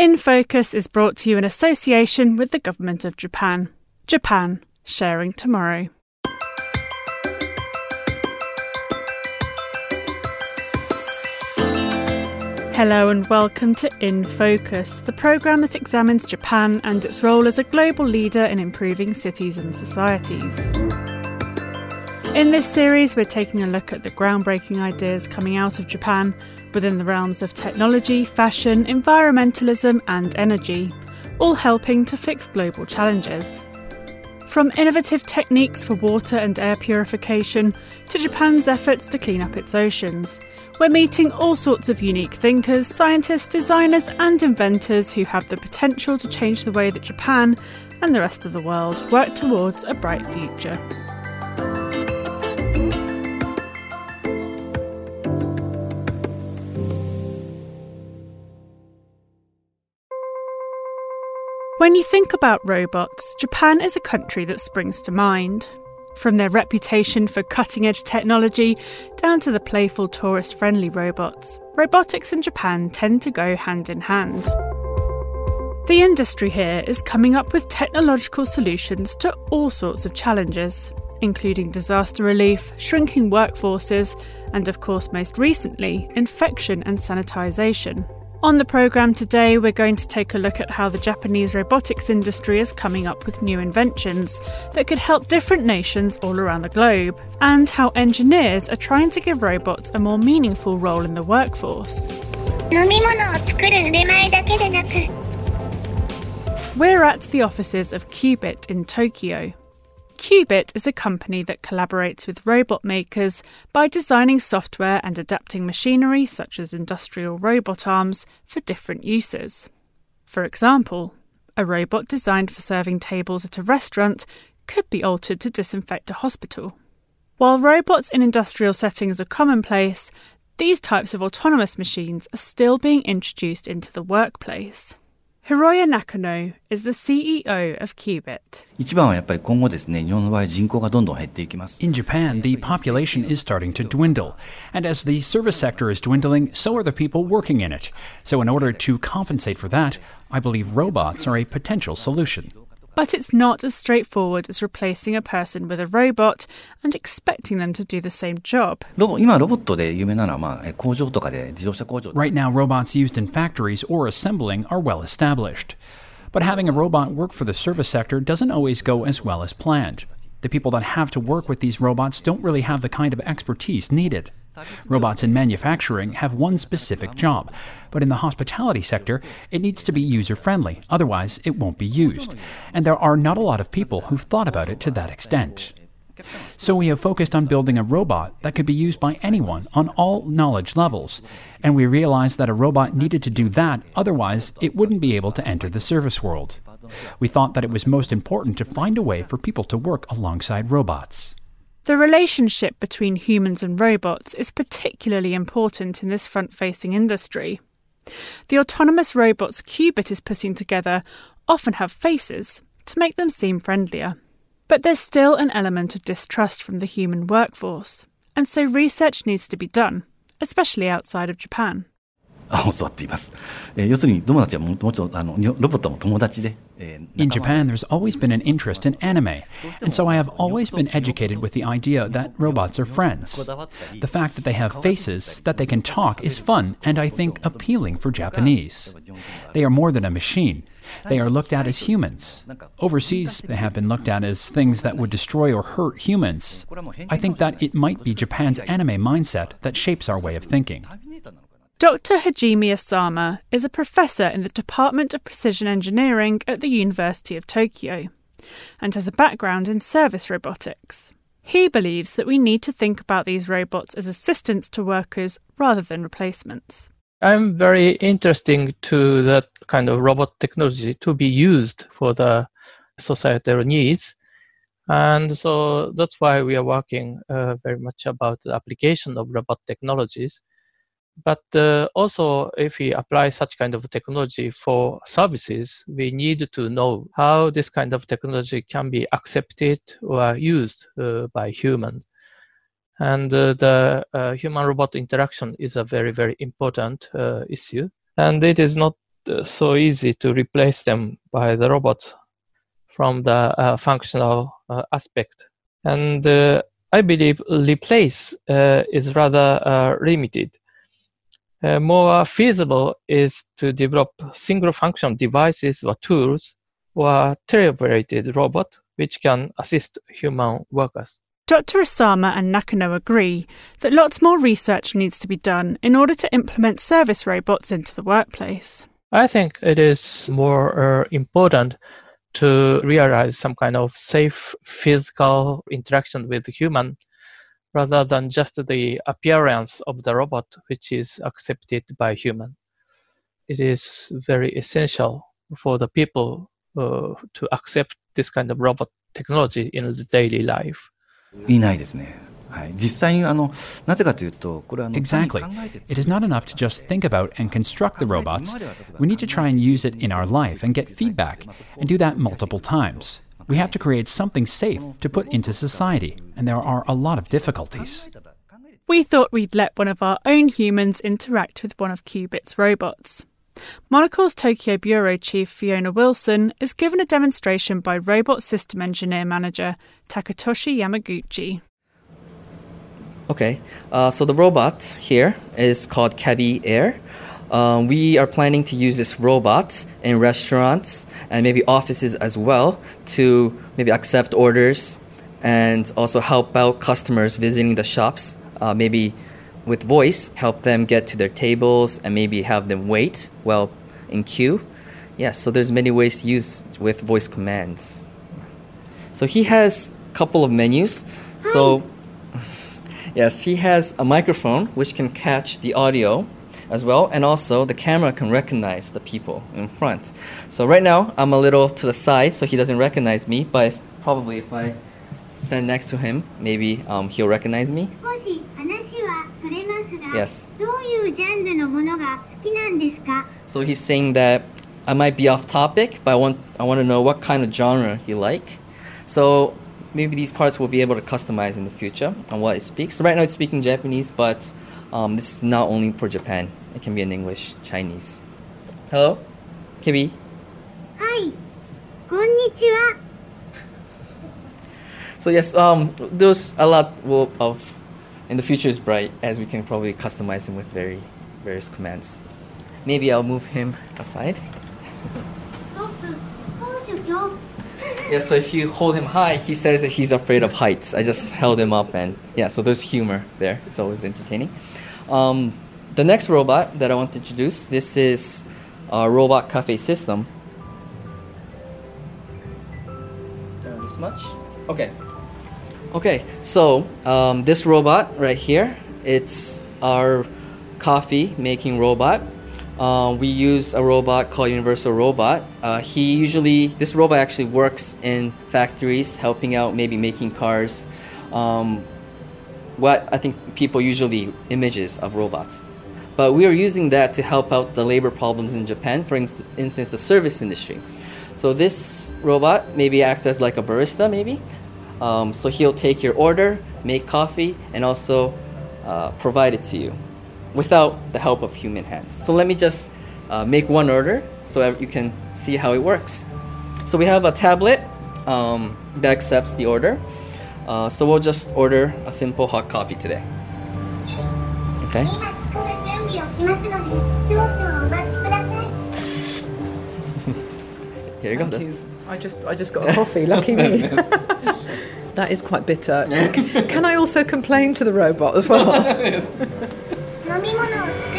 In Focus is brought to you in association with the Government of Japan. Japan, sharing tomorrow. Hello and welcome to In Focus, the programme that examines Japan and its role as a global leader in improving cities and societies. In this series, we're taking a look at the groundbreaking ideas coming out of Japan within the realms of technology, fashion, environmentalism, and energy, all helping to fix global challenges. From innovative techniques for water and air purification to Japan's efforts to clean up its oceans, we're meeting all sorts of unique thinkers, scientists, designers, and inventors who have the potential to change the way that Japan and the rest of the world work towards a bright future. When you think about robots, Japan is a country that springs to mind. From their reputation for cutting edge technology down to the playful tourist friendly robots, robotics in Japan tend to go hand in hand. The industry here is coming up with technological solutions to all sorts of challenges, including disaster relief, shrinking workforces, and of course, most recently, infection and sanitisation. On the programme today, we're going to take a look at how the Japanese robotics industry is coming up with new inventions that could help different nations all around the globe, and how engineers are trying to give robots a more meaningful role in the workforce. We're at the offices of Qubit in Tokyo. Qubit is a company that collaborates with robot makers by designing software and adapting machinery, such as industrial robot arms, for different uses. For example, a robot designed for serving tables at a restaurant could be altered to disinfect a hospital. While robots in industrial settings are commonplace, these types of autonomous machines are still being introduced into the workplace. Hiroya Nakano is the CEO of Qubit. In Japan, the population is starting to dwindle, and as the service sector is dwindling, so are the people working in it. So, in order to compensate for that, I believe robots are a potential solution. But it's not as straightforward as replacing a person with a robot and expecting them to do the same job. Right now, robots used in factories or assembling are well established. But having a robot work for the service sector doesn't always go as well as planned. The people that have to work with these robots don't really have the kind of expertise needed. Robots in manufacturing have one specific job, but in the hospitality sector, it needs to be user friendly, otherwise, it won't be used. And there are not a lot of people who've thought about it to that extent. So we have focused on building a robot that could be used by anyone on all knowledge levels. And we realized that a robot needed to do that, otherwise, it wouldn't be able to enter the service world. We thought that it was most important to find a way for people to work alongside robots. The relationship between humans and robots is particularly important in this front facing industry. The autonomous robots Qubit is putting together often have faces to make them seem friendlier. But there's still an element of distrust from the human workforce, and so research needs to be done, especially outside of Japan. 教わっています。えー、要するに、友達はももちろんあのロボットの友達で。In Japan, there's always been an interest in anime, and so I have always been educated with the idea that robots are friends. The fact that they have faces, that they can talk, is fun and I think appealing for Japanese. They are more than a machine. They are looked at as humans. Overseas, they have been looked at as things that would destroy or hurt humans. I think that it might be Japan's anime mindset that shapes our way of thinking. Dr. Hajime Asama is a professor in the Department of Precision Engineering at the University of Tokyo and has a background in service robotics. He believes that we need to think about these robots as assistants to workers rather than replacements. I'm very interesting to that kind of robot technology to be used for the societal needs. And so that's why we are working uh, very much about the application of robot technologies but uh, also, if we apply such kind of technology for services, we need to know how this kind of technology can be accepted or used uh, by humans. And uh, the uh, human robot interaction is a very, very important uh, issue. And it is not uh, so easy to replace them by the robots from the functional aspect. And I believe replace is rather uh, more feasible is to develop single function devices or tools or teleoperated robot which can assist human workers. Dr. Asama and Nakano agree that lots more research needs to be done in order to implement service robots into the workplace. I think it is more uh, important to realize some kind of safe physical interaction with the human rather than just the appearance of the robot which is accepted by human. It is very essential for the people uh, to accept this kind of robot technology in the daily life. いないですね。はい、実際にあのなぜかというと、これはあの Exactly. It is not enough to just think about and construct the robots. We need to try and use it in our life and get feedback, and do that multiple times. We have to create something safe to put into society, and there are a lot of difficulties. We thought we'd let one of our own humans interact with one of Qubit's robots. Monocle's Tokyo Bureau Chief Fiona Wilson is given a demonstration by robot system engineer manager Takatoshi Yamaguchi. Okay, uh, so the robot here is called Cabby Air. Um, we are planning to use this robot in restaurants and maybe offices as well to maybe accept orders and also help out customers visiting the shops. Uh, maybe with voice, help them get to their tables and maybe have them wait well in queue. Yes, so there's many ways to use with voice commands. So he has a couple of menus. So Yes, he has a microphone which can catch the audio as well, and also the camera can recognize the people in front. So right now I'm a little to the side, so he doesn't recognize me. But probably if I stand next to him, maybe um, he'll recognize me. Yes. So he's saying that I might be off topic, but I want I want to know what kind of genre he like. So maybe these parts will be able to customize in the future on what it speaks. So right now it's speaking Japanese, but um, this is not only for Japan. It can be in English, Chinese. Hello, Kibi. Hi. Konnichiwa. So yes, um, there's a lot of in the future is bright as we can probably customize him with very various commands. Maybe I'll move him aside. Yeah, so if you hold him high, he says that he's afraid of heights. I just held him up, and yeah, so there's humor there. It's always entertaining. Um, the next robot that I want to introduce, this is a robot cafe system. This much. Okay. Okay, so um, this robot right here, it's our coffee making robot. Uh, we use a robot called Universal Robot. Uh, he usually, this robot actually works in factories, helping out, maybe making cars. Um, what I think people usually images of robots. But we are using that to help out the labor problems in Japan, for instance, the service industry. So this robot maybe acts as like a barista, maybe. Um, so he'll take your order, make coffee, and also uh, provide it to you without the help of human hands. So let me just uh, make one order so you can see how it works. So we have a tablet um, that accepts the order. Uh, so we'll just order a simple hot coffee today. Okay. Here you go. You. I just I just got a coffee. Lucky me. that is quite bitter. Can I also complain to the robot as well? 飲み物を作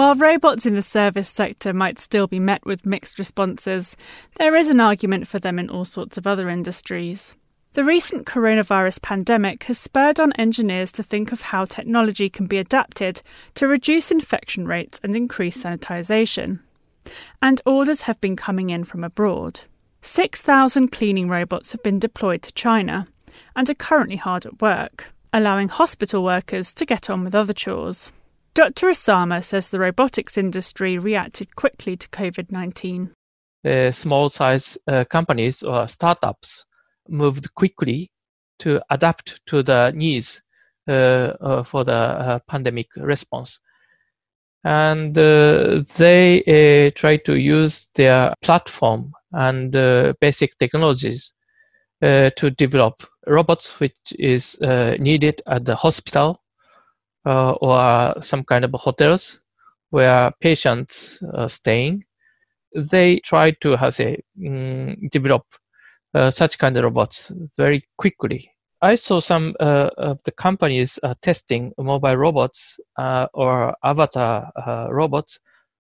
While robots in the service sector might still be met with mixed responses, there is an argument for them in all sorts of other industries. The recent coronavirus pandemic has spurred on engineers to think of how technology can be adapted to reduce infection rates and increase sanitisation and orders have been coming in from abroad. 6,000 cleaning robots have been deployed to China and are currently hard at work, allowing hospital workers to get on with other chores. Dr. Asama says the robotics industry reacted quickly to COVID 19. uh, small size uh, companies or startups moved quickly to adapt to the needs uh, uh, for the uh, pandemic response. And they try to use their platform and basic technologies to develop robots which is needed at the hospital or some kind of hotels where patients are staying they try to how say mm, develop uh, such kind of robots very quickly. I saw some uh, of the companies uh, testing mobile robots uh, or avatar uh, robots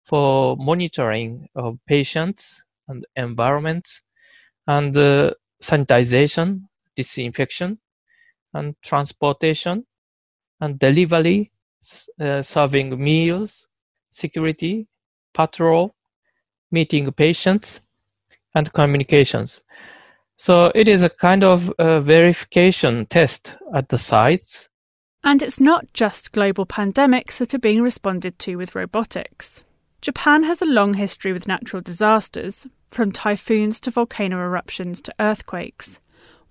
for monitoring of patients and environments and uh, sanitization, disinfection, and transportation and delivery, uh, serving meals, security, patrol, meeting patients, and communications. So it is a kind of a verification test at the sites. And it's not just global pandemics that are being responded to with robotics. Japan has a long history with natural disasters, from typhoons to volcano eruptions to earthquakes,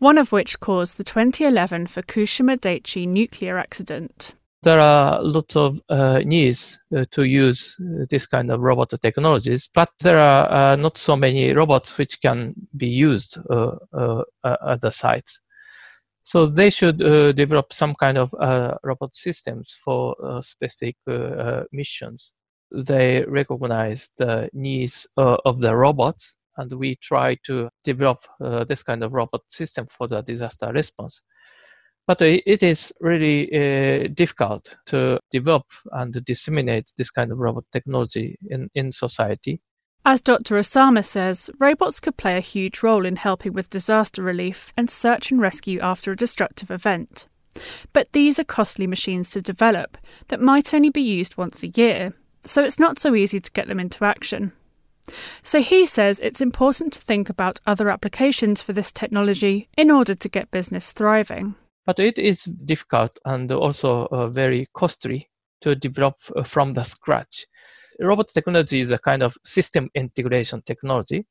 one of which caused the 2011 Fukushima Daiichi nuclear accident there are lots of uh, needs uh, to use uh, this kind of robot technologies, but there are uh, not so many robots which can be used uh, uh, at the sites. So they should develop some kind of robot systems for specific missions. They recognize the needs of the robots, and we try to develop this kind of robot system for the disaster response. But it is really uh, difficult to develop and disseminate this kind of robot technology in, in society. As Dr. Asama says, robots could play a huge role in helping with disaster relief and search and rescue after a destructive event. But these are costly machines to develop that might only be used once a year, so it's not so easy to get them into action. So he says it's important to think about other applications for this technology in order to get business thriving but it is difficult and also uh, very costly to develop uh, from the scratch. Robot technology is a kind of system integration technology.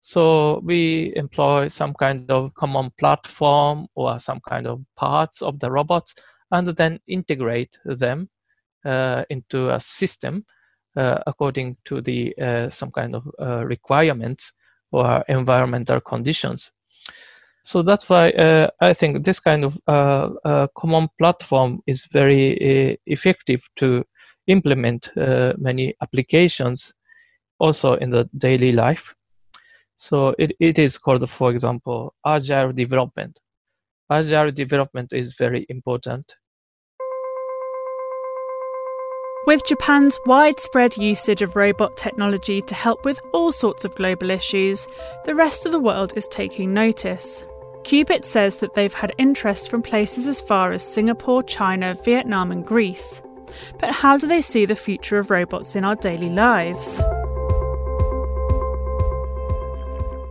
So we employ some kind of common platform or some kind of parts of the robots and then integrate them uh, into a system according to the uh, some kind of uh, requirements or environmental conditions. So that's why uh, I think this kind of uh, uh, common platform is very uh, effective to implement uh, many applications also in the daily life. So it, it is called, for example, agile development. Agile development is very important. With Japan's widespread usage of robot technology to help with all sorts of global issues, the rest of the world is taking notice. Qubit says that they've had interest from places as far as Singapore, China, Vietnam, and Greece. But how do they see the future of robots in our daily lives?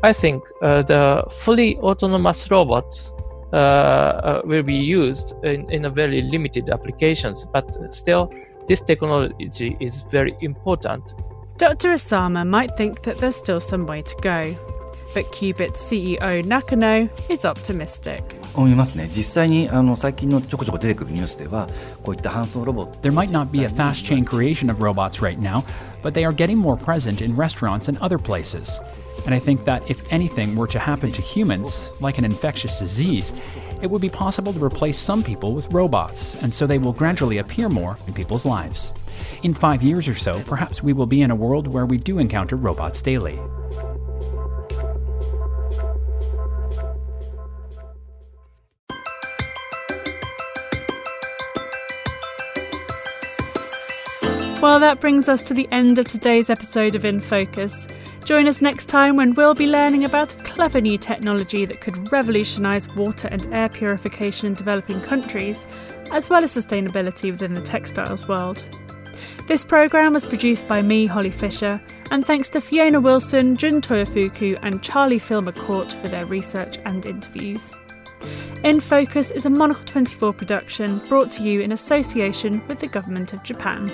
I think uh, the fully autonomous robots uh, uh, will be used in, in a very limited applications, but still, this technology is very important. Dr. Asama might think that there's still some way to go but Qubit's CEO Nakano is optimistic. There might not be a fast chain creation of robots right now, but they are getting more present in restaurants and other places. And I think that if anything were to happen to humans, like an infectious disease, it would be possible to replace some people with robots, and so they will gradually appear more in people's lives. In five years or so, perhaps we will be in a world where we do encounter robots daily. Well, that brings us to the end of today's episode of In Focus. Join us next time when we'll be learning about a clever new technology that could revolutionise water and air purification in developing countries, as well as sustainability within the textiles world. This programme was produced by me, Holly Fisher, and thanks to Fiona Wilson, Jun Toyofuku, and Charlie Filmer-Court for their research and interviews. In Focus is a Monocle 24 production brought to you in association with the Government of Japan.